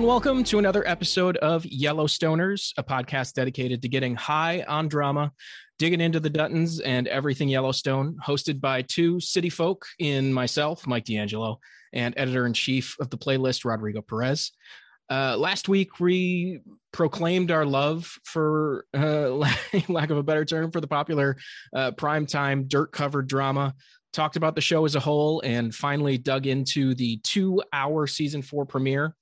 And welcome to another episode of Yellowstoners, a podcast dedicated to getting high on drama, digging into the Duttons and everything Yellowstone, hosted by two city folk in myself, Mike DeAngelo, and editor in chief of the playlist, Rodrigo Perez. Uh, last week, we proclaimed our love, for uh, lack of a better term, for the popular uh, primetime dirt covered drama. Talked about the show as a whole and finally dug into the two hour season four premiere.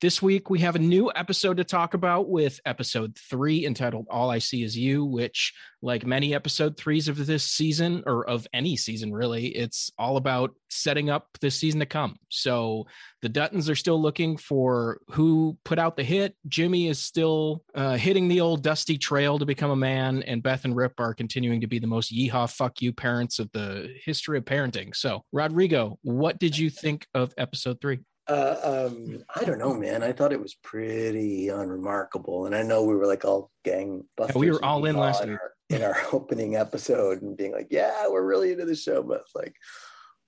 This week, we have a new episode to talk about with episode three entitled All I See Is You, which, like many episode threes of this season, or of any season really, it's all about setting up this season to come. So the Duttons are still looking for who put out the hit. Jimmy is still uh, hitting the old dusty trail to become a man, and Beth and Rip are continuing to be the most yeehaw fuck you parents of the history of parenting. So, Rodrigo, what did you think of episode three? Uh, um, I don't know, man. I thought it was pretty unremarkable, and I know we were like all gang Yeah, we were all in last in our, in our opening episode and being like, "Yeah, we're really into the show," but like,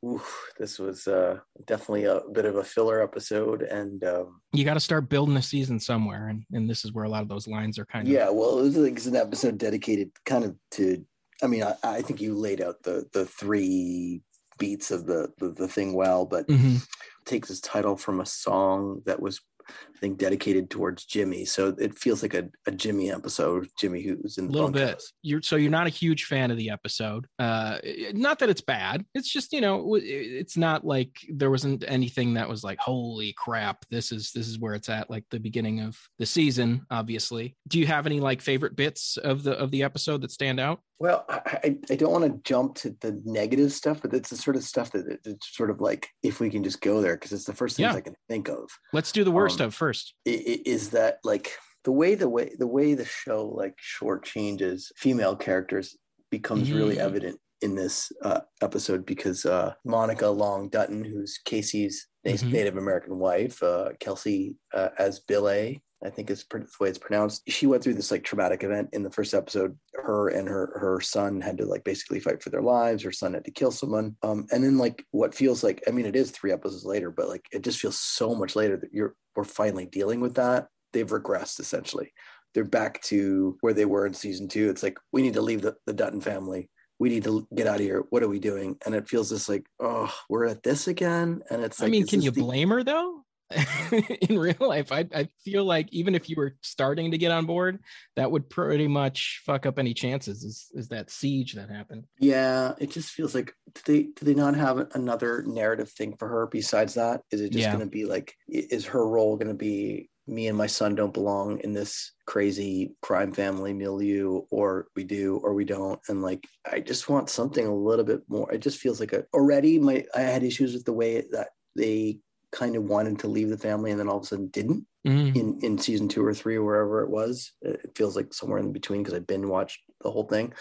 oof, this was uh, definitely a bit of a filler episode, and um, you got to start building a season somewhere, and and this is where a lot of those lines are kind of yeah. Well, it was like it's an episode dedicated kind of to. I mean, I, I think you laid out the the three beats of the the, the thing well, but Mhm. Takes its title from a song that was I think dedicated towards Jimmy. So it feels like a, a Jimmy episode. Jimmy who's in a the little bit. bunkhouse. You're so you're not a huge fan of the episode. Uh, eh, eh, not that it's bad. It's just you know eh, it's not like there wasn't anything that was like holy crap. This is this is where it's at. Like the beginning of the season, obviously. Do you have any like favorite bits of the of the episode that stand out? Well, I, I, don't want to jump to the negative stuff, but it's the sort of stuff that it's sort of like if we can just go there because it's the first things Yeah. I can think of. Let's do the worst Um, of first. is that like the way the way the way the show like short changes female characters becomes really Mhm. evident in this uh, episode because uh, Monica Long Dutton, who's Casey's Mhm. Native American wife, uh, Kelsey uh, Asbille, I think is the way it's pronounced. She went through this like traumatic event in the first episode. Her and her her son had to like basically fight for their lives. Her son had to kill someone. Um, and then like what feels like I mean it is three episodes later, but like it just feels so much later that you're we're finally dealing with that. They've regressed essentially. They're back to where they were in season two. It's like we need to leave the, the Dutton family. We need to get out of here. What are we doing? And it feels just like, oh, we're at this again. And it's like, I mean, can you the- blame her though? in real life, I, I feel like even if you were starting to get on board, that would pretty much fuck up any chances. Is is that siege that happened? Yeah, it just feels like do they do they not have another narrative thing for her besides that? Is it just Yeah. going to be like is her role going to be me and my son don't belong in this crazy crime family milieu or we do or we don't and like I just want something a little bit more. It just feels like a already my I had issues with the way that they kind of wanted to leave the family and then all of a sudden didn't Mhm. in in season two or three or wherever it was. It feels like somewhere in between because I binge watched the whole thing.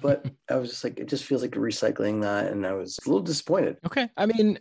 But I was just like, it just feels like recycling that, and I was a little disappointed. Okay. I mean,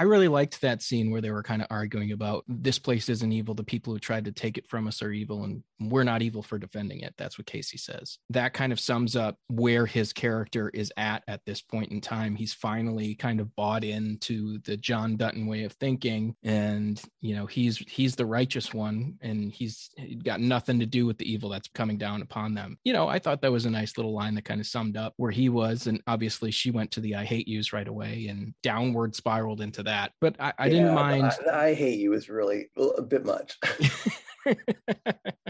I- really liked that scene where they were kind of arguing about this place isn't evil. The people who tried to take it from us are evil, and we're not evil for defending it. That's what Casey says. That kind of sums up where his character is at at this point in time. He's finally kind of bought into the John Dutton way of thinking, and you know he's he's the righteous one, and he's got nothing to do with the evil that's coming down upon them. You know, I thought that was a nice little line that kind of summed up where he was, and obviously she went to the "I hate yous" right away and downward spiraled into that. But I, I didn't mind. I, I hate you is really a bit much.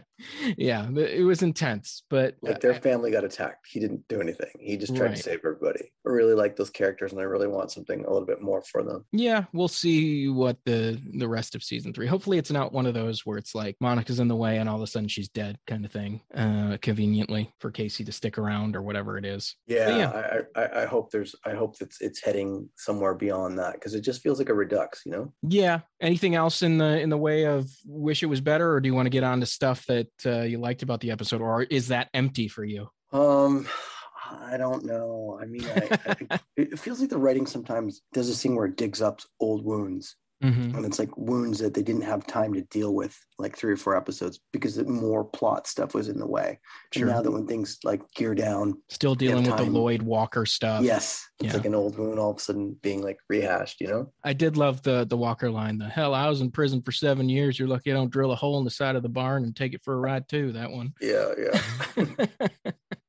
yeah, it was intense, but like their family got attacked. He didn't do anything. He just tried Right. to save everybody. I really like those characters, and I really want something a little bit more for them. yeah, we'll see what the the rest of season three. Hopefully, it's not one of those where it's like Monica's in the way and all of a sudden she's dead, kind of thing. Uh, conveniently for Casey to stick around or whatever it is. Yeah, yeah. I, I, I hope there's. I hope it's it's heading somewhere beyond that because it just feels like a redux. You know. Yeah. Anything else in the in the way of wish it was better, or do you want to get on to stuff that uh, you liked about the episode, or is that empty for you? Um, I don't know. I mean, I, I, it feels like the writing sometimes does this thing where it digs up old wounds Mhm. and it's like wounds that they didn't have time to deal with like three or four episodes because more plot stuff was in the way. Sure. And now that when things like gear down, Still dealing with the. Lloyd Walker stuff. yes, it's yeah. like an old wound all of a sudden being like rehashed. You know? I did love the the Walker line. The hell, I was in prison for seven years. You're lucky I don't drill a hole in the side of the barn and take it for a ride too. That one. Yeah, yeah.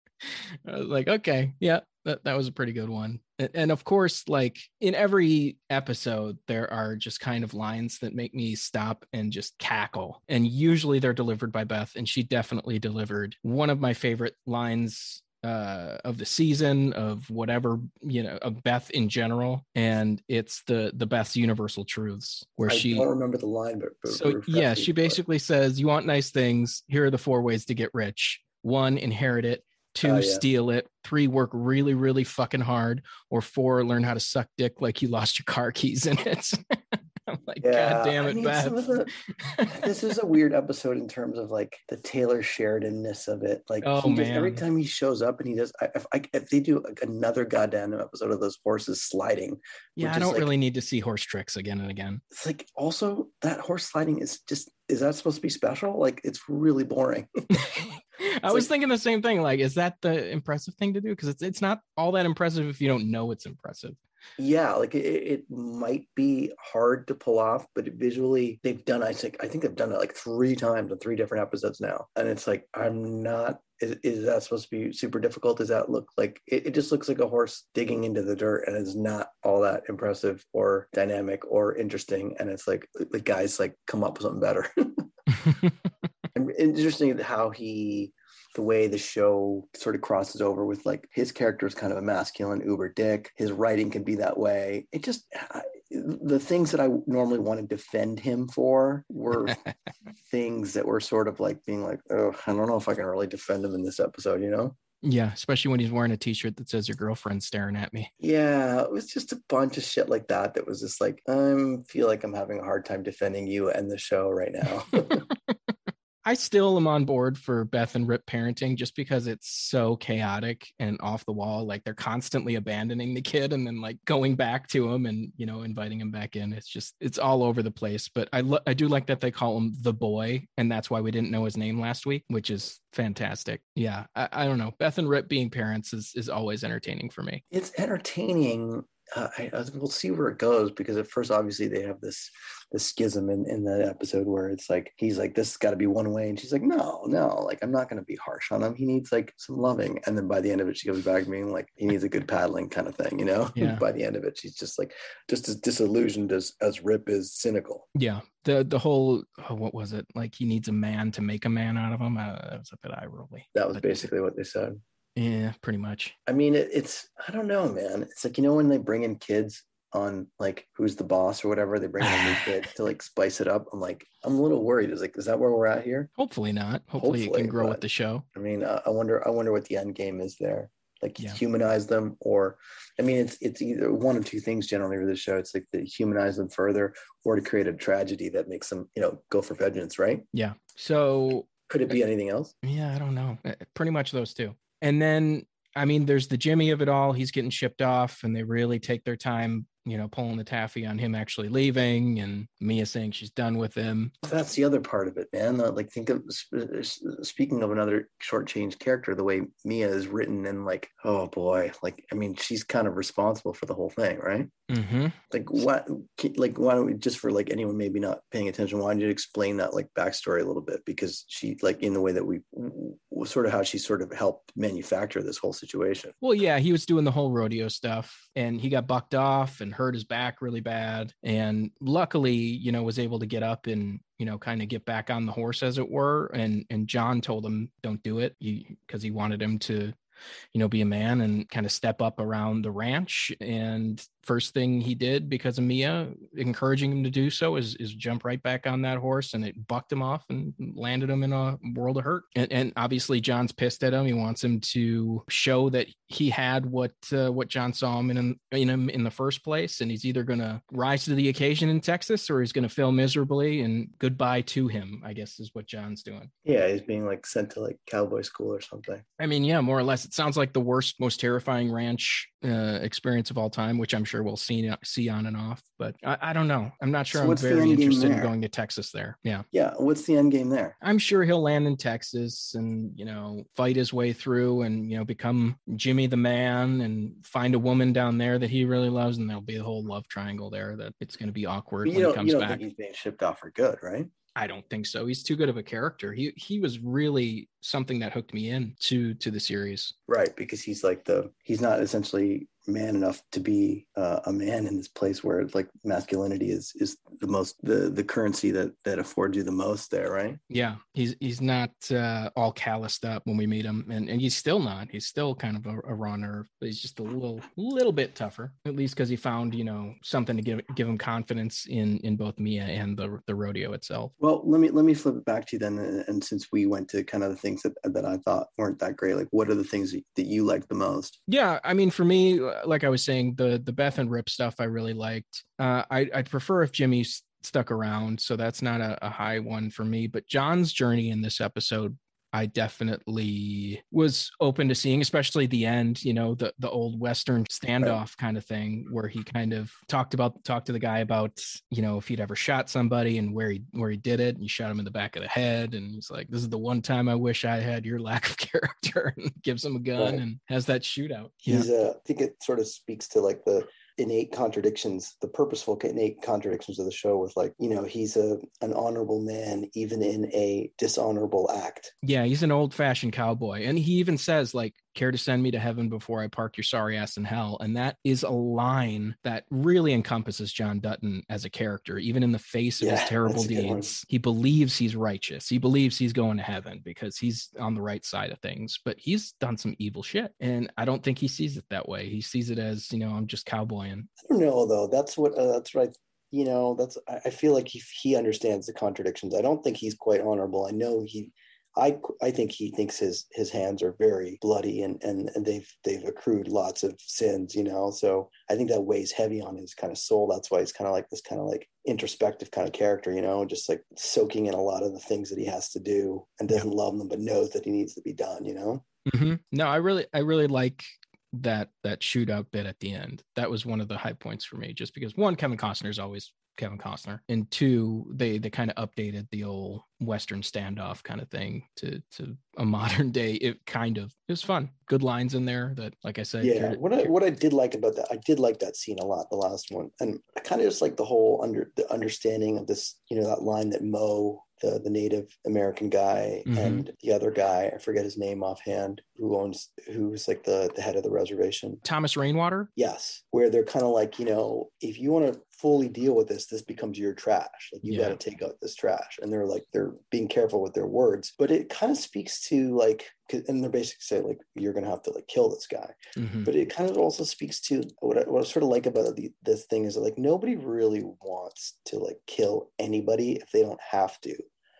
I was like, okay, yeah, that, that was a pretty good one. And, and of course, like in every episode, there are just kind of lines that make me stop and just cackle. And usually they're delivered by Beth, and she definitely delivered one of my favorite lines uh of the season of whatever you know of beth in general. And it's the the beth's universal truths where I she don't remember the line, but, but so yeah she basically says you want nice things. Here are the four ways to get rich. One inherit it two Oh, yeah. steal it three work really really fucking hard or four learn how to suck dick like you lost your car keys in it i'm like god damn I it mean, beth the- this is a weird episode in terms of like the Taylor Sheridan-ness of it. Like Oh, he just, every time he shows up and he does, I, if, I, if they do like another goddamn episode of those horses sliding, yeah i don't like- really need to see horse tricks again and again it's like also that horse sliding is just is that supposed to be special? Like it's really boring. I was like- thinking the same thing. Like, is that the impressive thing to do? Because it's it's not all that impressive if you don't know it's impressive. Yeah, like it, it might be hard to pull off, but visually they've done. I think I think they've done it like three times in three different episodes now, and it's like I'm not. Is, is that supposed to be super difficult? Does that look like it, it just looks like a horse digging into the dirt and it's not all that impressive or dynamic or interesting? And it's like the guys like come up with something better. and interesting how he the way the show sort of crosses over with like his character is kind of a masculine uber dick. His writing can be that way. It just I- the things that i normally want to defend him for were things that were sort of like being like oh i don't know if i can really defend him in this episode you know? Yeah, especially when he's wearing a T-shirt that says "Your girlfriend's staring at me." yeah it was just a bunch of shit like that that was just like i feel like i'm having a hard time defending you and the show right now I still am on board for Beth and Rip parenting just because it's so chaotic and off the wall. Like they're constantly abandoning the kid and then like going back to him and you know inviting him back in. It's just it's all over the place. But I lo- I do like that they call him the boy, and that's why we didn't know his name last week, which is fantastic. Yeah, I, I don't know. Beth and Rip being parents is is always entertaining for me. it's entertaining. Uh, I, we'll see where it goes because at first, obviously, they have this this schism in in that episode where it's like he's like, "This has got to be one way," and she's like, "No, no, like I'm not going to be harsh on him. He needs like some loving." And then by the end of it, she goes back being like, "He needs a good paddling kind of thing," you know. Yeah. by the end of it, she's just like just as disillusioned as as Rip is cynical. Yeah, the the whole oh, what was it like? He needs a man to make a man out of him. Uh, that was a bit eye rolly. That was But- basically what they said. Yeah, pretty much. I mean, it, it's I don't know, man. It's like you know when they bring in kids on like who's the boss or whatever, they bring in a new kid to like spice it up. I'm like, I'm a little worried. Is like, is that where we're at here? Hopefully not. Hopefully, it can grow with the show. I mean, uh, I wonder. I wonder what the end game is there. Like Yeah. humanize them, or I mean, it's it's either one of two things generally for the show. It's like to humanize them further, or to create a tragedy that makes them, you know, go for vengeance. Right? Yeah. So Could it be anything else? yeah, I don't know. Uh, Pretty much those two. And then I mean, there's the Jimmy of it all. He's getting shipped off, and they really take their time, you know, pulling the taffy on him actually leaving, and Mia saying she's done with him. That's the other part of it, man. Uh, Like, think of speaking of another shortchanged character, the way Mia is written, and like, oh boy, like, I mean, she's kind of responsible for the whole thing, right? Mm-hmm. Like, what, like, why don't we just for like anyone maybe not paying attention, why don't you explain that like backstory a little bit? Because she, like, in the way that we, sort of how she sort of helped manufacture this whole situation. Well, yeah, he was doing the whole rodeo stuff and he got bucked off and hurt his back really bad. And luckily, you know, was able to get up and, you know, kind of get back on the horse as it were. And and John told him, don't do it because he wanted him to, you know, be a man and kind of step up around the ranch. And first thing he did because of Mia encouraging him to do so is, is jump right back on that horse and it bucked him off and landed him in a world of hurt. And, and obviously John's pissed at him. He wants him to show that he had what uh, what John saw him in, in him in the first place, and he's either going to rise to the occasion in Texas or he's going to fail miserably. And goodbye to him, I guess, is what John's doing. Yeah, he's being like sent to like cowboy school or something. I mean, yeah, more or less. It sounds like the worst, most terrifying ranch uh, experience of all time, which I'm sure we'll see uh, see on and off. But I, I don't know. I'm not sure. So I'm very interested in going to Texas there. Yeah. Yeah. What's the end game there? I'm sure he'll land in Texas and you know fight his way through and you know become Jimmy the man and find a woman down there that he really loves, and there'll be a whole love triangle there that it's going to be awkward when he comes you don't back. Think he's being shipped off for good, right? I don't think so. He's too good of a character. He he was really something that hooked me in to to the series. Right, because he's like the he's not essentially man enough to be uh, a man in this place where like masculinity is is the most the the currency that that affords you the most there right? Yeah. He's he's not uh, all calloused up when we meet him and and he's still not. He's still kind of a, a raw nerve but he's just a little little bit tougher at least because he found you know something to give give him confidence in in both mia and the the rodeo itself. Well let me let me flip it back to you then and, and since we went to kind of the things that that i thought weren't that great like what are the things that you liked the most? Yeah i mean for me like I was saying, the the Beth and Rip stuff I really liked. Uh, I I'd prefer if Jimmy stuck around, so that's not a, a high one for me. But John's journey in this episode I definitely was open to seeing, especially the end, you know, the the old Western standoff right. kind of thing where he kind of talked about talked to the guy about, you know, if he'd ever shot somebody and where he where he did it. And he shot him in the back of the head. And he's like, This is the one time I wish I had your lack of character and gives him a gun right. and has that shootout. He's yeah. uh, I think it sort of speaks to like the innate contradictions, the purposeful innate contradictions of the show with like, you know, he's a an honorable man even in a dishonorable act. Yeah, he's an old fashioned cowboy. And he even says like care to send me to heaven before I park your sorry ass in hell. And that is a line that really encompasses John Dutton as a character, even in the face of yeah, his terrible deeds. He believes he's righteous. He believes he's going to heaven because he's on the right side of things, but he's done some evil shit. And I don't think he sees it that way. He sees it as, you know, I'm just cowboying. I don't know though. That's what, uh, that's right you know that's i feel like he, he understands the contradictions i don't think he's quite honorable i know he I, I think he thinks his his hands are very bloody and, and and they've they've accrued lots of sins, you know. So I think that weighs heavy on his kind of soul. That's why he's kind of like this kind of like introspective kind of character, you know, just like soaking in a lot of the things that he has to do and doesn't love them, but knows that he needs to be done, you know. Mm-hmm. No, I really I really like that that shootout bit at the end. That was one of the high points for me, just because one, Kevin Costner is always Kevin Costner, and two, they they kind of updated the old Western standoff kind of thing to to a modern day. It kind of it was fun. Good lines in there that, like I said, yeah. what I what I did like about that, I did like that scene a lot, the last one, and I kind of just like the whole under the understanding of this, you know, that line that Mo the the Native American guy mm-hmm. and the other guy, I forget his name offhand, who owns who's like the the head of the reservation. Thomas Rainwater? Yes. Where they're kind of like, you know, if you want to fully deal with this, this becomes your trash. Like you yeah. got to take out this trash. And they're like, they're being careful with their words. But it kind of speaks to like, and they're basically saying like, you're going to have to like kill this guy. Mm-hmm. But it kind of also speaks to what I, what I sort of like about the, this thing is that like nobody really wants to like kill anybody if they don't have to.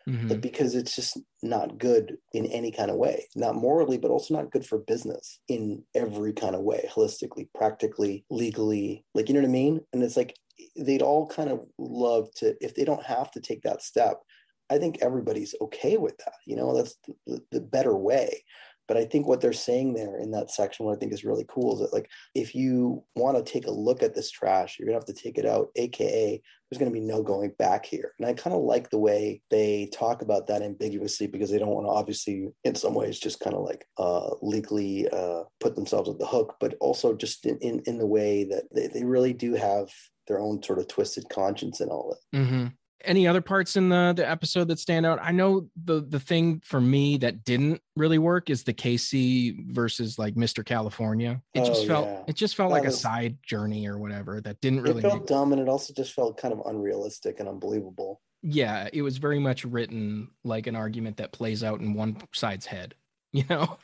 Mm-hmm. But because it's just not good in any kind of way, not morally, but also not good for business in every kind of way, holistically, practically, legally. Like, you know what I mean? And it's like they'd all kind of love to, if they don't have to take that step, I think everybody's okay with that. You know, that's the, the better way. But I think what they're saying there in that section, what I think is really cool is that, like, if you want to take a look at this trash, you're going to have to take it out, AKA, there's going to be no going back here. And I kind of like the way they talk about that ambiguously because they don't want to, obviously, in some ways, just kind of like uh, legally uh, put themselves at the hook, but also just in, in, in the way that they, they really do have their own sort of twisted conscience and all that. Mm-hmm any other parts in the the episode that stand out? I know the the thing for me that didn't really work is the Casey versus like Mr. California. It just oh, felt yeah. it just felt that like was, a side journey or whatever that didn't really. It felt make... dumb, and it also just felt kind of unrealistic and unbelievable. Yeah, it was very much written like an argument that plays out in one side's head. You know.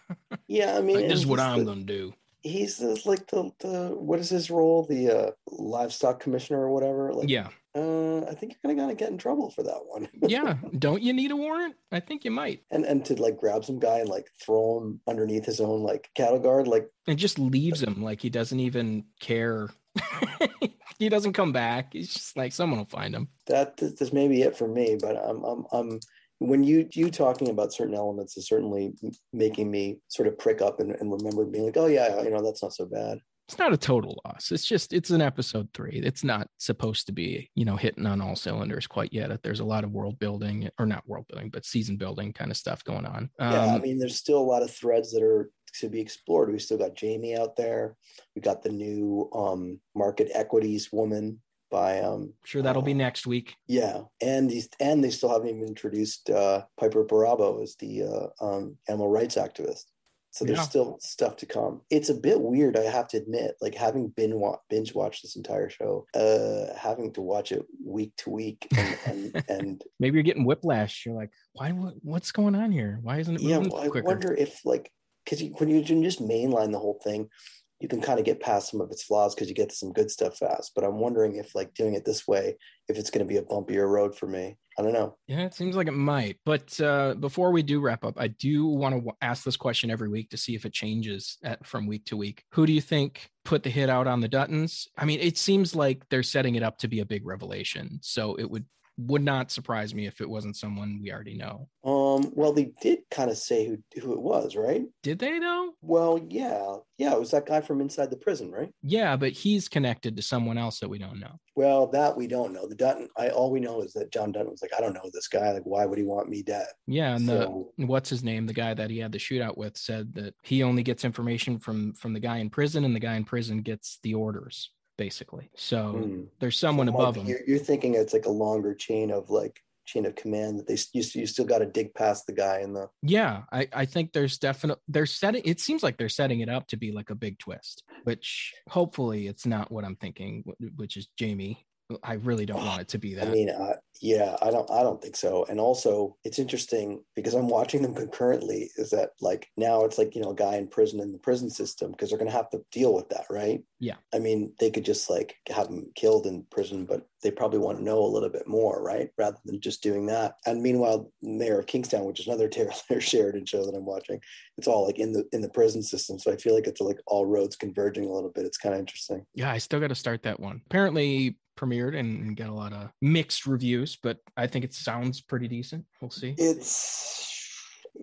Yeah, I mean, like, this is what I'm the, gonna do he's the, like the the what is his role the uh livestock commissioner or whatever like yeah uh i think you're gonna gotta get in trouble for that one. Yeah. Don't you need a warrant? I think you might. And and to like grab some guy and like throw him underneath his own like cattle guard like and just leaves him like he doesn't even care. He doesn't come back. He's just like someone will find him. That this may be it for me but i'm i'm i'm when you you talking about certain elements is certainly making me sort of prick up and, and remember being like, oh yeah, you know, that's not so bad it's not a total loss. It's just it's an episode three. It's not supposed to be, you know, hitting on all cylinders quite yet. There's a lot of world building, or not world building, but season building kind of stuff going on. Um, yeah, I um, mean, there's still a lot of threads that are to be explored. We still got Jamie out there. We got the new um, market equities woman by um sure that'll uh, be next week yeah and these and they still haven't even introduced uh piper perabo as the uh, um animal rights activist so there's yeah. still stuff to come. It's a bit weird, I have to admit, like having been wa- binge watched this entire show, uh, having to watch it week to week, and, and, and maybe you're getting whiplash. You're like, why? What, what's going on here? Why isn't it? Yeah, well, I wonder if like because when you just mainline the whole thing, you can kind of get past some of its flaws because you get to some good stuff fast. But I'm wondering if like doing it this way, if it's going to be a bumpier road for me. I don't know. Yeah, it seems like it might. But uh, before we do wrap up, I do want to ask this question every week to see if it changes at, from week to week. Who do you think put the hit out on the Duttons? I mean, it seems like they're setting it up to be a big revelation. So it would would not surprise me if it wasn't someone we already know. Um, well, they did kind of say who who it was, right? Did they though? Well, yeah, yeah, it was that guy from inside the prison, right? Yeah, but he's connected to someone else that we don't know. Well, that we don't know. The Dutton, I all we know is that John Dutton was like, I don't know this guy. Like, why would he want me dead? Yeah, and so, the what's his name? The guy that he had the shootout with said that he only gets information from from the guy in prison, and the guy in prison gets the orders basically. So mm. there's someone so above him. You're, you're, thinking it's like a longer chain of like chain of command that they you, you still got to dig past the guy in the. Yeah, I I think there's definitely they're setting. It seems like they're setting it up to be like a big twist, which hopefully it's not what I'm thinking, which is Jamie I really don't want it to be that. I mean, uh, yeah, I don't, I don't think so. And also, it's interesting because I'm watching them concurrently. Is that like now it's like you know a guy in prison in the prison system because they're going to have to deal with that, right? Yeah. I mean, they could just like have him killed in prison, but they probably want to know a little bit more, right? Rather than just doing that. And meanwhile, Mayor of Kingstown, which is another Taylor Sheridan show that I'm watching, it's all like in the in the prison system. So I feel like it's like all roads converging a little bit. It's kind of interesting. Yeah, I still got to start that one. Apparently, premiered and get a lot of mixed reviews, but I think it sounds pretty decent. We'll see. It's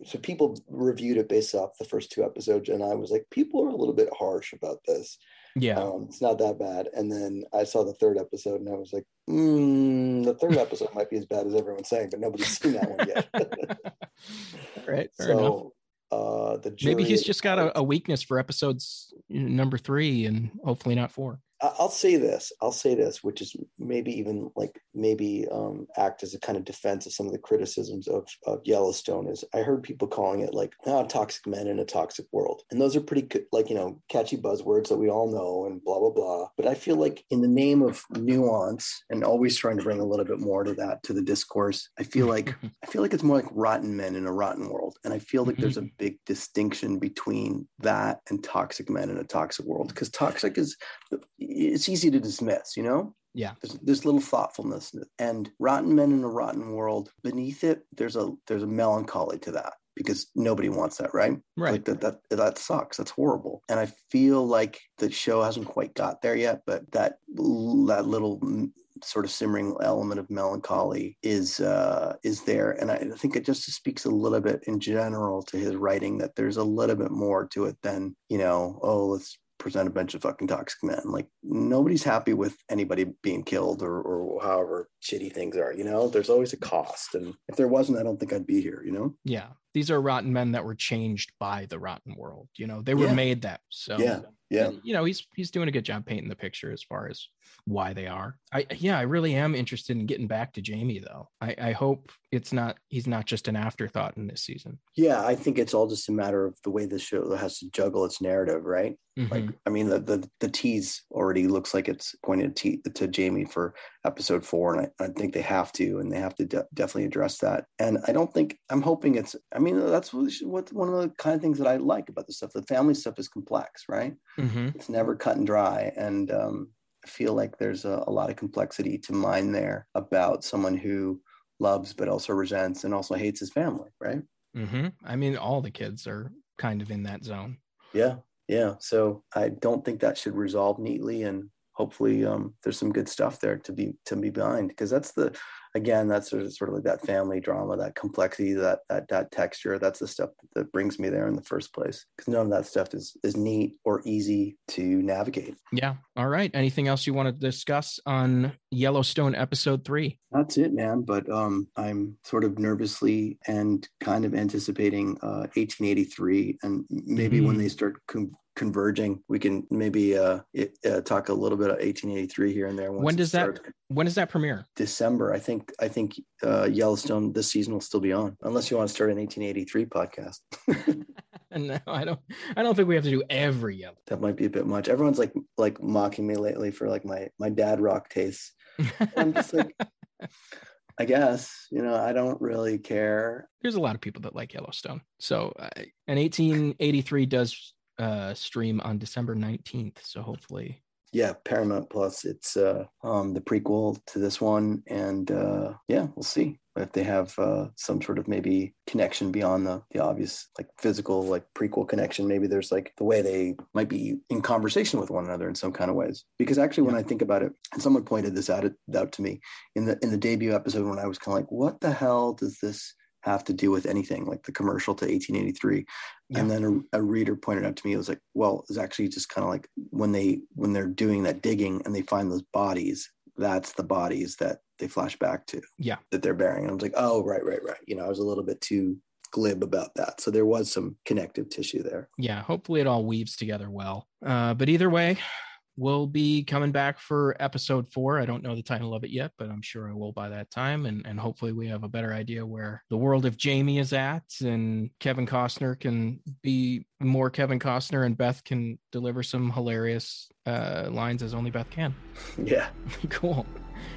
so people reviewed it based off the first two episodes, and I was like, people are a little bit harsh about this. Yeah, um, it's not that bad. And then I saw the third episode, and I was like, mm, the third episode might be as bad as everyone's saying, but nobody's seen that one yet. right. Fair so, enough. Uh, the maybe he's just got a, a weakness for episodes number three, and hopefully not four. I'll say this. I'll say this, which is maybe even like maybe um, act as a kind of defense of some of the criticisms of, of Yellowstone. Is I heard people calling it like oh, toxic men in a toxic world, and those are pretty good, like you know catchy buzzwords that we all know and blah blah blah. But I feel like in the name of nuance and always trying to bring a little bit more to that to the discourse, I feel like I feel like it's more like rotten men in a rotten world, and I feel like there's a mm-hmm. big distinction between that and toxic men in a toxic world because toxic is it's easy to dismiss, you know? Yeah. There's, there's little thoughtfulness and rotten men in a rotten world beneath it, there's a there's a melancholy to that because nobody wants that, right? Right. Like that that that sucks. That's horrible. And I feel like the show hasn't quite got there yet, but that that little sort of simmering element of melancholy is uh, is there, and I think it just speaks a little bit in general to his writing that there's a little bit more to it than you know. Oh, let's present a bunch of fucking toxic men. Like nobody's happy with anybody being killed or, or however shitty things are, you know, there's always a cost. And if there wasn't, I don't think I'd be here, you know? Yeah. These are rotten men that were changed by the rotten world. You know, they were yeah. made that. So yeah. Yeah. And, you know, he's he's doing a good job painting the picture as far as why they are. I yeah, I really am interested in getting back to Jamie though. I, I hope it's not he's not just an afterthought in this season. Yeah, I think it's all just a matter of the way the show has to juggle its narrative, right? Mm-hmm. Like I mean the, the the tease already looks like it's pointed to, to Jamie for episode four, and I, I think they have to, and they have to de- definitely address that. And I don't think I'm hoping it's. I mean, that's what, what one of the kind of things that I like about the stuff. The family stuff is complex, right? Mm-hmm. It's never cut and dry, and um, I feel like there's a, a lot of complexity to mine there about someone who loves but also resents and also hates his family, right? Mm-hmm. I mean, all the kids are kind of in that zone. Yeah, yeah. So I don't think that should resolve neatly, and hopefully um, there's some good stuff there to be to be behind because that's the again that's sort of, sort of like that family drama that complexity that that that texture that's the stuff that brings me there in the first place because none of that stuff is is neat or easy to navigate. Yeah. All right. Anything else you want to discuss on yellowstone episode three? That's it man but um i'm sort of nervously and kind of anticipating uh 1883 and maybe mm-hmm. when they start com- converging. We can maybe uh, it, uh, talk a little bit about 1883 here and there when does that when does that premiere? December i think i think uh, yellowstone this season will still be on unless you want to start an 1883 podcast. No i don't i don't think we have to do every yellow. That might be a bit much. Everyone's like like mocking me lately for like my my dad rock tastes. I'm just like I guess, you know, I don't really care. There's a lot of people that like Yellowstone. So, uh, and 1883 does uh, stream on December 19th. So hopefully. Yeah, Paramount Plus. It's uh, um, the prequel to this one. And uh, yeah, we'll see if they have uh, some sort of maybe connection beyond the, the obvious like physical like prequel connection maybe there's like the way they might be in conversation with one another in some kind of ways because actually when i think about it and someone pointed this out, out to me in the in the debut episode when i was kind of like what the hell does this have to do with anything like the commercial to 1883 yeah. and then a, a, reader pointed out to me it was like well it's actually just kind of like when they when they're doing that digging and they find those bodies that's the bodies that they flash back to yeah. that they're bearing and i was like oh right right right. You know i was a little bit too glib about that. So there was some connective tissue there. Yeah hopefully it all weaves together well. Uh, but either way will be coming back for episode four. I don't know the title of it yet, but I'm sure I will by that time. And, and hopefully we have a better idea where the world of Jamie is at and Kevin Costner can be more Kevin Costner and Beth can deliver some hilarious uh, lines as only Beth can. Yeah. cool.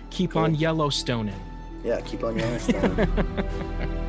Keep cool. on Yellowstoning. Yeah, keep on Yellowstoning.